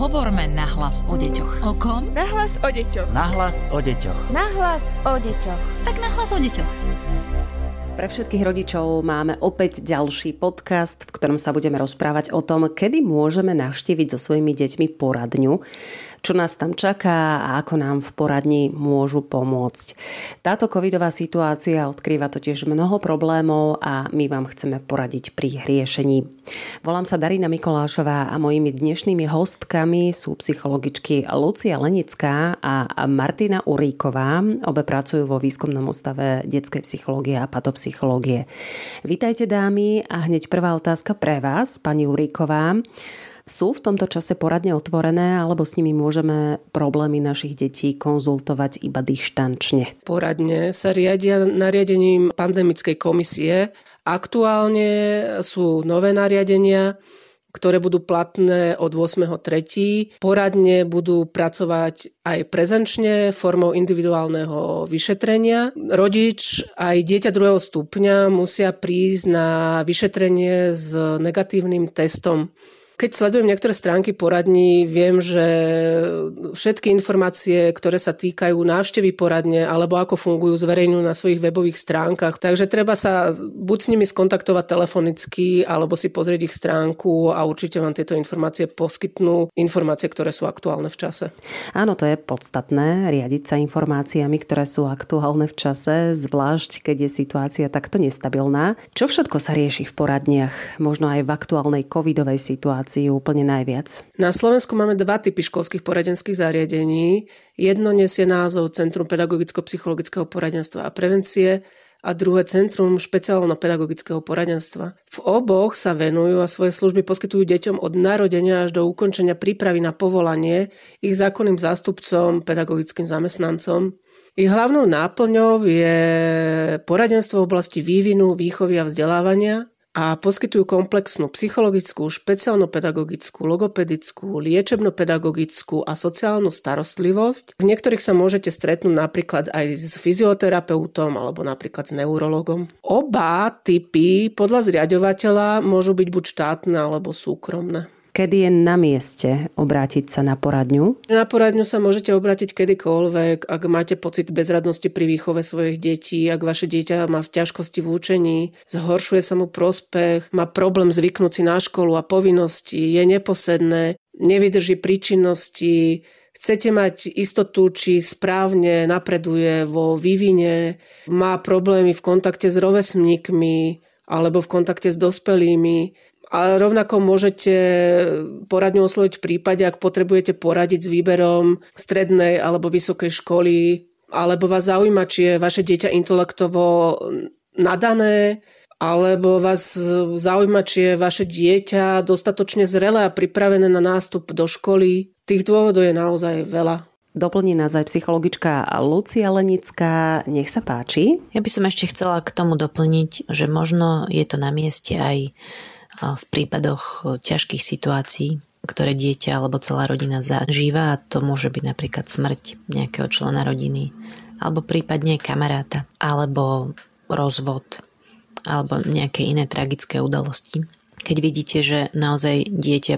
Hovorme nahlas o deťoch. O kom? Nahlas o deťoch. Nahlas o deťoch. Nahlas o deťoch. Tak nahlas o deťoch. Pre všetkých rodičov máme opäť ďalší podcast, v ktorom sa budeme rozprávať o tom, kedy môžeme navštíviť so svojimi deťmi poradňu čo nás tam čaká a ako nám v poradni môžu pomôcť. Táto covidová situácia odkrýva totiž mnoho problémov a my vám chceme poradiť pri riešení. Volám sa Darina Mikolášová a mojimi dnešnými hostkami sú psychologičky Lucia Lenická a Martina Uríková. Obe pracujú vo výskumnom ústave detskej psychológie a patopsychológie. Vítajte dámy a hneď prvá otázka pre vás, pani Uríková sú v tomto čase poradne otvorené alebo s nimi môžeme problémy našich detí konzultovať iba dištančne? Poradne sa riadia nariadením pandemickej komisie. Aktuálne sú nové nariadenia, ktoré budú platné od 8.3. Poradne budú pracovať aj prezenčne formou individuálneho vyšetrenia. Rodič aj dieťa druhého stupňa musia prísť na vyšetrenie s negatívnym testom keď sledujem niektoré stránky poradní, viem, že všetky informácie, ktoré sa týkajú návštevy poradne alebo ako fungujú, zverejňujú na svojich webových stránkach. Takže treba sa buď s nimi skontaktovať telefonicky, alebo si pozrieť ich stránku a určite vám tieto informácie poskytnú, informácie, ktoré sú aktuálne v čase. Áno, to je podstatné, riadiť sa informáciami, ktoré sú aktuálne v čase, zvlášť keď je situácia takto nestabilná. Čo všetko sa rieši v poradniach, možno aj v aktuálnej covidovej situácii? Situácii úplne najviac? Na Slovensku máme dva typy školských poradenských zariadení. Jedno nesie názov Centrum pedagogicko-psychologického poradenstva a prevencie a druhé Centrum špeciálno-pedagogického poradenstva. V oboch sa venujú a svoje služby poskytujú deťom od narodenia až do ukončenia prípravy na povolanie ich zákonným zástupcom, pedagogickým zamestnancom. Ich hlavnou náplňou je poradenstvo v oblasti vývinu, výchovy a vzdelávania, a poskytujú komplexnú psychologickú, špeciálno-pedagogickú, logopedickú, liečebno-pedagogickú a sociálnu starostlivosť. V niektorých sa môžete stretnúť napríklad aj s fyzioterapeutom alebo napríklad s neurologom. Oba typy podľa zriadovateľa môžu byť buď štátne alebo súkromné. Kedy je na mieste obrátiť sa na poradňu? Na poradňu sa môžete obrátiť kedykoľvek, ak máte pocit bezradnosti pri výchove svojich detí, ak vaše dieťa má v ťažkosti v učení, zhoršuje sa mu prospech, má problém zvyknúť si na školu a povinnosti, je neposedné, nevydrží príčinnosti, chcete mať istotu, či správne napreduje vo vývine, má problémy v kontakte s rovesníkmi alebo v kontakte s dospelými, a rovnako môžete poradňu osloviť v prípade, ak potrebujete poradiť s výberom strednej alebo vysokej školy, alebo vás zaujíma, či je vaše dieťa intelektovo nadané, alebo vás zaujíma, či je vaše dieťa dostatočne zrelé a pripravené na nástup do školy. Tých dôvodov je naozaj veľa. Doplní nás aj psychologička Lucia Lenická. Nech sa páči. Ja by som ešte chcela k tomu doplniť, že možno je to na mieste aj v prípadoch ťažkých situácií, ktoré dieťa alebo celá rodina zažíva a to môže byť napríklad smrť nejakého člena rodiny alebo prípadne kamaráta alebo rozvod alebo nejaké iné tragické udalosti. Keď vidíte, že naozaj dieťa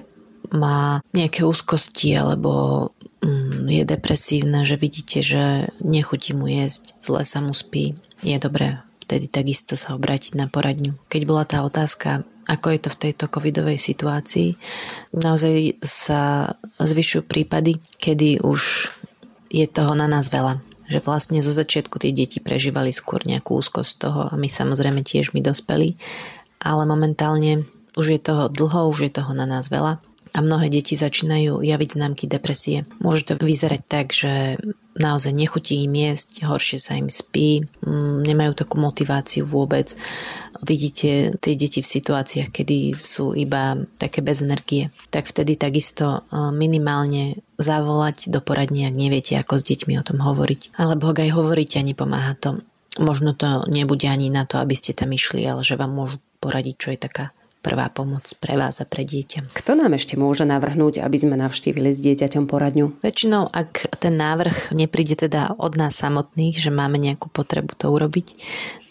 má nejaké úzkosti alebo mm, je depresívne, že vidíte, že nechutí mu jesť, zle sa mu spí, je dobré vtedy takisto sa obrátiť na poradňu. Keď bola tá otázka, ako je to v tejto covidovej situácii, naozaj sa zvyšujú prípady, kedy už je toho na nás veľa. Že vlastne zo začiatku tie deti prežívali skôr nejakú úzkosť toho a my samozrejme tiež my dospeli, ale momentálne už je toho dlho, už je toho na nás veľa a mnohé deti začínajú javiť známky depresie. Môže to vyzerať tak, že naozaj nechutí im jesť, horšie sa im spí, mm, nemajú takú motiváciu vôbec. Vidíte tie deti v situáciách, kedy sú iba také bez energie, tak vtedy takisto e, minimálne zavolať do poradní, ak neviete, ako s deťmi o tom hovoriť. Alebo ak aj hovoríte a nepomáha to, možno to nebude ani na to, aby ste tam išli, ale že vám môžu poradiť, čo je taká prvá pomoc pre vás a pre dieťa. Kto nám ešte môže navrhnúť, aby sme navštívili s dieťaťom poradňu? Väčšinou, ak ten návrh nepríde teda od nás samotných, že máme nejakú potrebu to urobiť,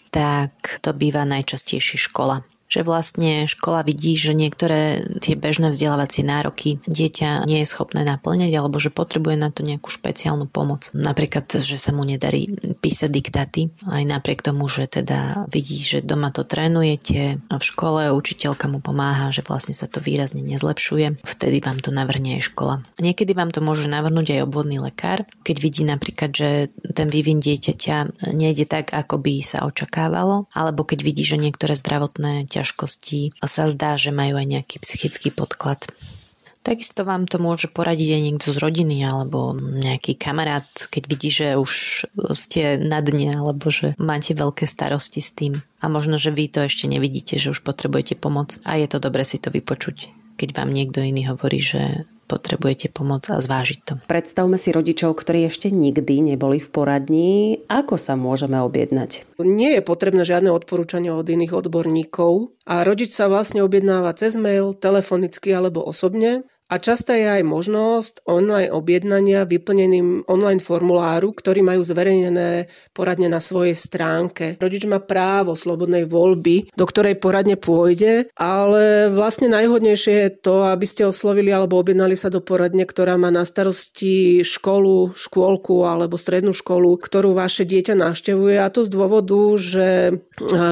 tak to býva najčastejšie škola že vlastne škola vidí, že niektoré tie bežné vzdelávacie nároky dieťa nie je schopné naplňať alebo že potrebuje na to nejakú špeciálnu pomoc. Napríklad, že sa mu nedarí písať diktáty, aj napriek tomu, že teda vidí, že doma to trénujete a v škole učiteľka mu pomáha, že vlastne sa to výrazne nezlepšuje, vtedy vám to navrhne aj škola. Niekedy vám to môže navrhnúť aj obvodný lekár, keď vidí napríklad, že ten vývin dieťaťa nejde tak, ako by sa očakávalo, alebo keď vidí, že niektoré zdravotné ťažkosti sa zdá, že majú aj nejaký psychický podklad. Takisto vám to môže poradiť aj niekto z rodiny alebo nejaký kamarát, keď vidí, že už ste na dne alebo že máte veľké starosti s tým. A možno, že vy to ešte nevidíte, že už potrebujete pomoc a je to dobre si to vypočuť, keď vám niekto iný hovorí, že potrebujete pomoc a zvážiť to. Predstavme si rodičov, ktorí ešte nikdy neboli v poradni. Ako sa môžeme objednať? Nie je potrebné žiadne odporúčania od iných odborníkov a rodič sa vlastne objednáva cez mail, telefonicky alebo osobne a často je aj možnosť online objednania vyplneným online formuláru, ktorý majú zverejnené poradne na svojej stránke. Rodič má právo slobodnej voľby, do ktorej poradne pôjde, ale vlastne najhodnejšie je to, aby ste oslovili alebo objednali sa do poradne, ktorá má na starosti školu, škôlku alebo strednú školu, ktorú vaše dieťa navštevuje a to z dôvodu, že e,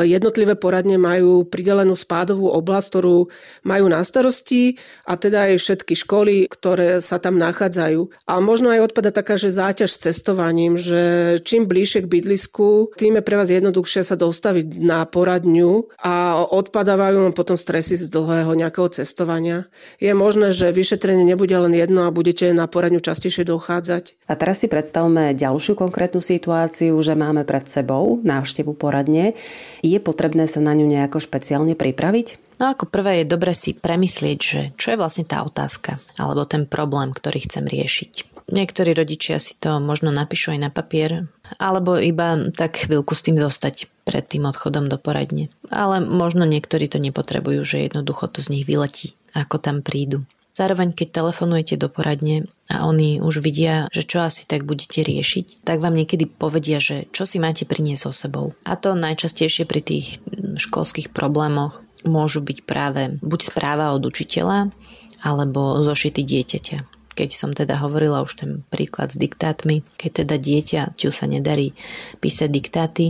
jednotlivé poradne majú pridelenú spádovú oblasť, ktorú majú na starosti a teda aj všetky všetky školy, ktoré sa tam nachádzajú. A možno aj odpada taká, že záťaž s cestovaním, že čím bližšie k bydlisku, tým je pre vás jednoduchšie sa dostaviť na poradňu a odpadávajú potom stresy z dlhého nejakého cestovania. Je možné, že vyšetrenie nebude len jedno a budete na poradňu častejšie dochádzať. A teraz si predstavme ďalšiu konkrétnu situáciu, že máme pred sebou návštevu poradne. Je potrebné sa na ňu nejako špeciálne pripraviť? No ako prvé je dobre si premyslieť, že čo je vlastne tá otázka alebo ten problém, ktorý chcem riešiť. Niektorí rodičia si to možno napíšu aj na papier, alebo iba tak chvíľku s tým zostať pred tým odchodom do poradne. Ale možno niektorí to nepotrebujú, že jednoducho to z nich vyletí, ako tam prídu. Zároveň, keď telefonujete do poradne a oni už vidia, že čo asi tak budete riešiť, tak vám niekedy povedia, že čo si máte priniesť so sebou. A to najčastejšie pri tých školských problémoch môžu byť práve buď správa od učiteľa, alebo zošity dieťaťa. Keď som teda hovorila už ten príklad s diktátmi, keď teda dieťa ťu sa nedarí písať diktáty,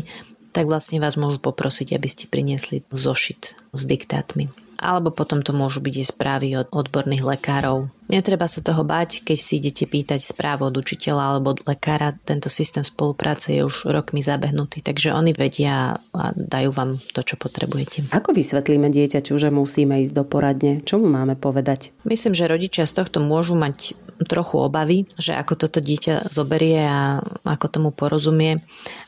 tak vlastne vás môžu poprosiť, aby ste priniesli zošit s diktátmi alebo potom to môžu byť aj správy od odborných lekárov. Netreba sa toho bať, keď si idete pýtať správu od učiteľa alebo od lekára. Tento systém spolupráce je už rokmi zabehnutý, takže oni vedia a dajú vám to, čo potrebujete. Ako vysvetlíme dieťaťu, že musíme ísť do poradne? Čo mu máme povedať? Myslím, že rodičia z tohto môžu mať trochu obavy, že ako toto dieťa zoberie a ako tomu porozumie.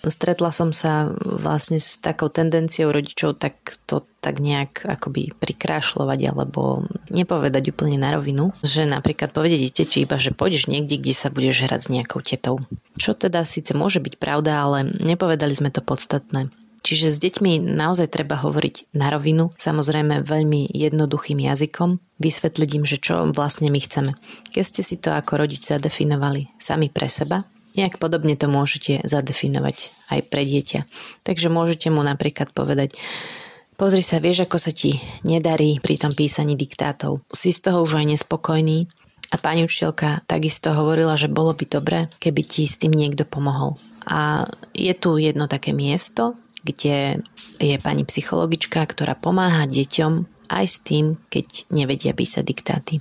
Stretla som sa vlastne s takou tendenciou rodičov tak to tak nejak akoby prikrášľovať alebo nepovedať úplne na rovinu, že napríklad povedať dieťaťu iba, že pôjdeš niekde, kde sa budeš hrať s nejakou tetou. Čo teda síce môže byť pravda, ale nepovedali sme to podstatné. Čiže s deťmi naozaj treba hovoriť na rovinu, samozrejme veľmi jednoduchým jazykom, vysvetliť im, že čo vlastne my chceme. Keď ste si to ako rodič zadefinovali sami pre seba, nejak podobne to môžete zadefinovať aj pre dieťa. Takže môžete mu napríklad povedať, Pozri sa, vieš, ako sa ti nedarí pri tom písaní diktátov. Si z toho už aj nespokojný a pani učiteľka takisto hovorila, že bolo by dobre, keby ti s tým niekto pomohol. A je tu jedno také miesto, kde je pani psychologička, ktorá pomáha deťom aj s tým, keď nevedia písať diktáty.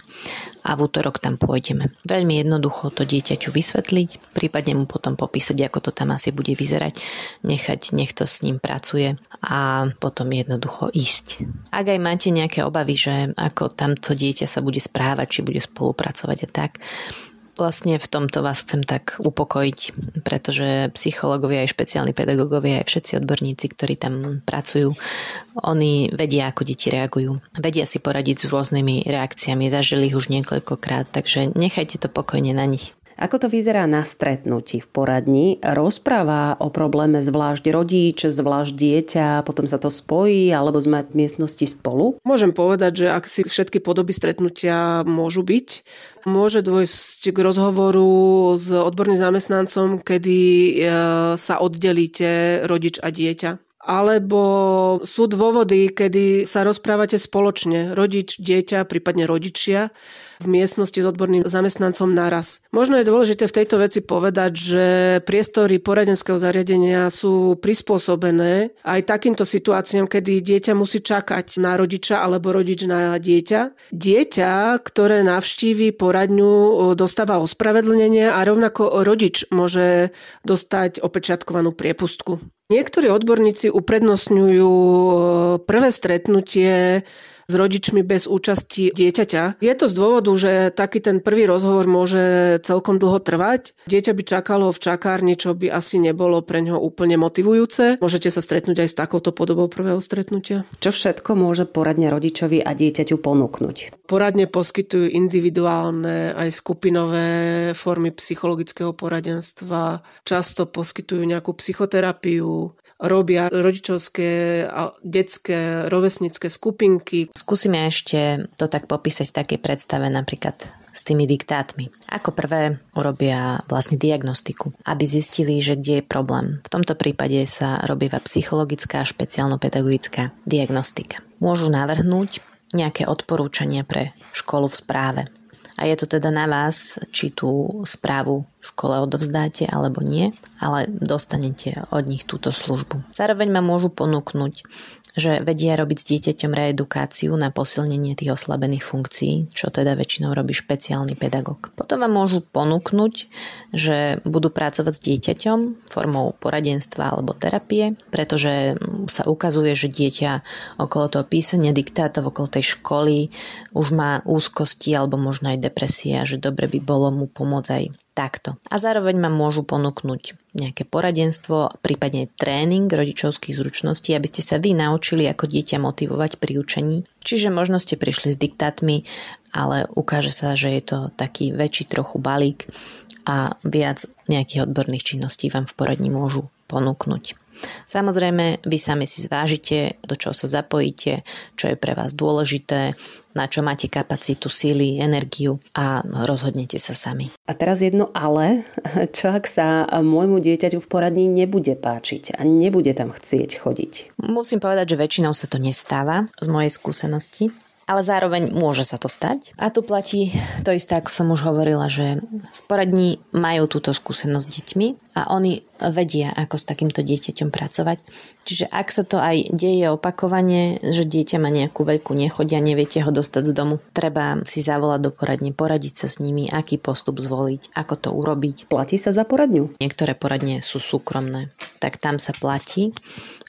A v útorok tam pôjdeme. Veľmi jednoducho to dieťaťu vysvetliť, prípadne mu potom popísať, ako to tam asi bude vyzerať, nechať, nech to s ním pracuje a potom jednoducho ísť. Ak aj máte nejaké obavy, že ako tamto dieťa sa bude správať, či bude spolupracovať a tak, Vlastne v tomto vás chcem tak upokojiť, pretože psychológovia aj špeciálni pedagógovia, aj všetci odborníci, ktorí tam pracujú, oni vedia, ako deti reagujú. Vedia si poradiť s rôznymi reakciami, zažili ich už niekoľkokrát, takže nechajte to pokojne na nich. Ako to vyzerá na stretnutí v poradni? Rozpráva o probléme zvlášť rodič, zvlášť dieťa, potom sa to spojí, alebo sme v miestnosti spolu? Môžem povedať, že ak si všetky podoby stretnutia môžu byť, môže dôjsť k rozhovoru s odborným zamestnancom, kedy e, sa oddelíte rodič a dieťa alebo sú dôvody, kedy sa rozprávate spoločne, rodič, dieťa, prípadne rodičia v miestnosti s odborným zamestnancom naraz. Možno je dôležité v tejto veci povedať, že priestory poradenského zariadenia sú prispôsobené aj takýmto situáciám, kedy dieťa musí čakať na rodiča alebo rodič na dieťa. Dieťa, ktoré navštívi poradňu, dostáva ospravedlnenie a rovnako rodič môže dostať opečiatkovanú priepustku. Niektorí odborníci uprednostňujú prvé stretnutie s rodičmi bez účasti dieťaťa. Je to z dôvodu, že taký ten prvý rozhovor môže celkom dlho trvať. Dieťa by čakalo v čakárni, čo by asi nebolo pre ňo úplne motivujúce. Môžete sa stretnúť aj s takouto podobou prvého stretnutia. Čo všetko môže poradne rodičovi a dieťaťu ponúknuť? Poradne poskytujú individuálne aj skupinové formy psychologického poradenstva. Často poskytujú nejakú psychoterapiu, robia rodičovské a detské rovesnické skupinky. Skúsime ešte to tak popísať v takej predstave napríklad s tými diktátmi. Ako prvé urobia vlastne diagnostiku, aby zistili, že kde je problém. V tomto prípade sa robíva psychologická a špeciálno-pedagogická diagnostika. Môžu navrhnúť nejaké odporúčania pre školu v správe a je to teda na vás, či tú správu škole odovzdáte alebo nie, ale dostanete od nich túto službu. Zároveň ma môžu ponúknuť že vedia robiť s dieťaťom reedukáciu na posilnenie tých oslabených funkcií, čo teda väčšinou robí špeciálny pedagóg. Potom vám môžu ponúknuť, že budú pracovať s dieťaťom formou poradenstva alebo terapie, pretože sa ukazuje, že dieťa okolo toho písania diktátov, okolo tej školy už má úzkosti alebo možno aj depresia, že dobre by bolo mu pomôcť aj takto. A zároveň ma môžu ponúknuť nejaké poradenstvo, prípadne tréning rodičovských zručností, aby ste sa vy naučili, ako dieťa motivovať pri učení. Čiže možno ste prišli s diktátmi, ale ukáže sa, že je to taký väčší trochu balík a viac nejakých odborných činností vám v poradni môžu ponúknuť. Samozrejme, vy sami si zvážite, do čoho sa zapojíte, čo je pre vás dôležité, na čo máte kapacitu, síly, energiu a rozhodnete sa sami. A teraz jedno ale, čo ak sa môjmu dieťaťu v poradni nebude páčiť a nebude tam chcieť chodiť? Musím povedať, že väčšinou sa to nestáva z mojej skúsenosti ale zároveň môže sa to stať. A tu platí to isté, ako som už hovorila, že v poradní majú túto skúsenosť s deťmi a oni vedia, ako s takýmto dieťaťom pracovať. Čiže ak sa to aj deje opakovane, že dieťa má nejakú veľkú nechodia, neviete ho dostať z domu, treba si zavolať do poradne, poradiť sa s nimi, aký postup zvoliť, ako to urobiť. Platí sa za poradňu? Niektoré poradne sú súkromné, tak tam sa platí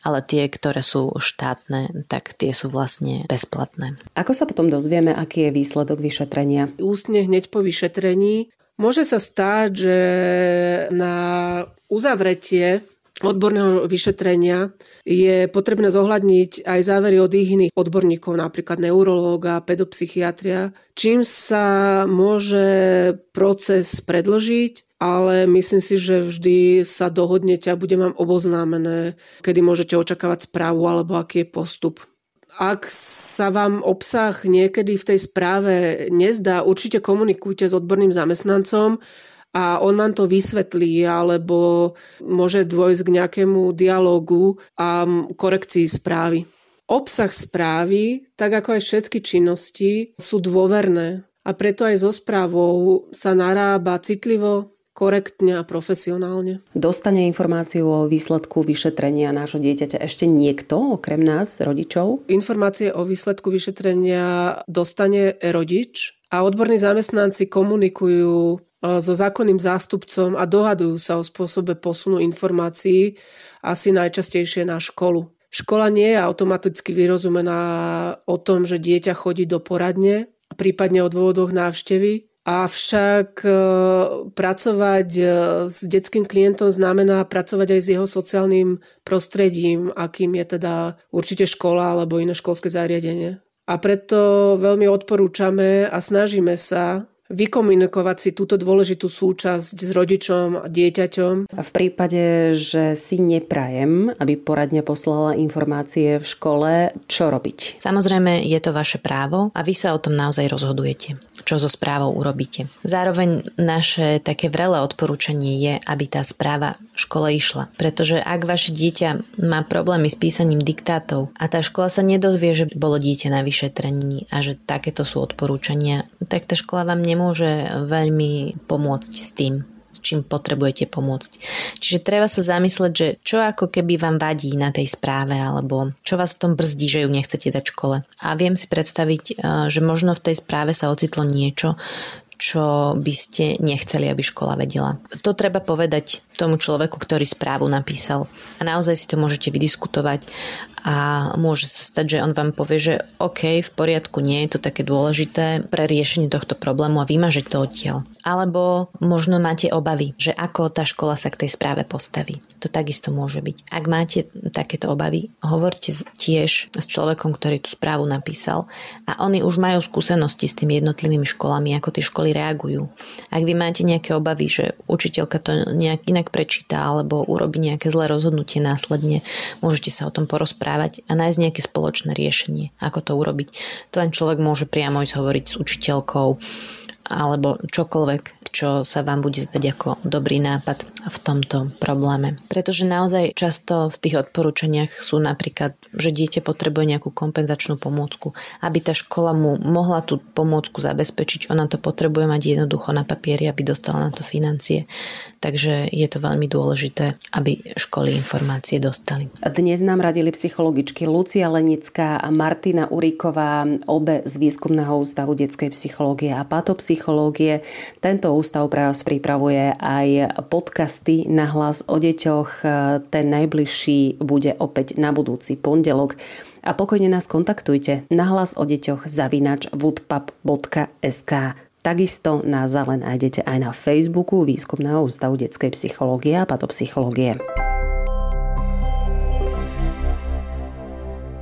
ale tie, ktoré sú štátne, tak tie sú vlastne bezplatné. Ako sa potom dozvieme, aký je výsledok vyšetrenia? Ústne hneď po vyšetrení môže sa stáť, že na uzavretie odborného vyšetrenia je potrebné zohľadniť aj závery od iných odborníkov, napríklad neurológa, pedopsychiatria, čím sa môže proces predložiť ale myslím si, že vždy sa dohodnete a bude vám oboznámené, kedy môžete očakávať správu alebo aký je postup. Ak sa vám obsah niekedy v tej správe nezdá, určite komunikujte s odborným zamestnancom a on vám to vysvetlí, alebo môže dôjsť k nejakému dialogu a korekcii správy. Obsah správy, tak ako aj všetky činnosti, sú dôverné a preto aj so správou sa narába citlivo, korektne a profesionálne. Dostane informáciu o výsledku vyšetrenia nášho dieťaťa ešte niekto, okrem nás, rodičov? Informácie o výsledku vyšetrenia dostane rodič a odborní zamestnanci komunikujú e, so zákonným zástupcom a dohadujú sa o spôsobe posunu informácií asi najčastejšie na školu. Škola nie je automaticky vyrozumená o tom, že dieťa chodí do poradne, prípadne o dôvodoch návštevy, Avšak e, pracovať e, s detským klientom znamená pracovať aj s jeho sociálnym prostredím, akým je teda určite škola alebo iné školské zariadenie. A preto veľmi odporúčame a snažíme sa vykomunikovať si túto dôležitú súčasť s rodičom a dieťaťom. A v prípade, že si neprajem, aby poradne poslala informácie v škole, čo robiť? Samozrejme, je to vaše právo a vy sa o tom naozaj rozhodujete. Čo so správou urobíte. Zároveň naše také vrelé odporúčanie je, aby tá správa škole išla. Pretože ak vaše dieťa má problémy s písaním diktátov a tá škola sa nedozvie, že bolo dieťa na vyšetrení a že takéto sú odporúčania, tak tá škola vám nemôže veľmi pomôcť s tým čím potrebujete pomôcť. Čiže treba sa zamysleť, že čo ako keby vám vadí na tej správe alebo čo vás v tom brzdí, že ju nechcete dať škole. A viem si predstaviť, eh, že možno v tej správe sa ocitlo niečo, čo by ste nechceli, aby škola vedela. To treba povedať tomu človeku, ktorý správu napísal. A naozaj si to môžete vydiskutovať a môže sa stať, že on vám povie, že OK, v poriadku, nie je to také dôležité pre riešenie tohto problému a vymažete to odtiaľ. Alebo možno máte obavy, že ako tá škola sa k tej správe postaví. To takisto môže byť. Ak máte takéto obavy, hovorte tiež s človekom, ktorý tú správu napísal a oni už majú skúsenosti s tými jednotlivými školami, ako tie školy reagujú. Ak vy máte nejaké obavy, že učiteľka to nejak inak prečíta alebo urobí nejaké zlé rozhodnutie následne, môžete sa o tom porozprávať rozprávať a nájsť nejaké spoločné riešenie, ako to urobiť. To len človek môže priamo ísť hovoriť s učiteľkou alebo čokoľvek, čo sa vám bude zdať ako dobrý nápad v tomto probléme. Pretože naozaj často v tých odporúčaniach sú napríklad, že dieťa potrebuje nejakú kompenzačnú pomôcku. Aby tá škola mu mohla tú pomôcku zabezpečiť, ona to potrebuje mať jednoducho na papieri, aby dostala na to financie. Takže je to veľmi dôležité, aby školy informácie dostali. Dnes nám radili psychologičky Lucia Lenická a Martina Uríková, obe z Výskumného ústavu detskej psychológie a patopsychológie. Tento ústav pre vás pripravuje aj podcasty na hlas o deťoch. Ten najbližší bude opäť na budúci pondelok. A pokojne nás kontaktujte na hlas o deťoch zavinač woodpub.sk. Takisto nás ale nájdete aj na Facebooku Výskumného ústavu detskej psychológie a patopsychológie.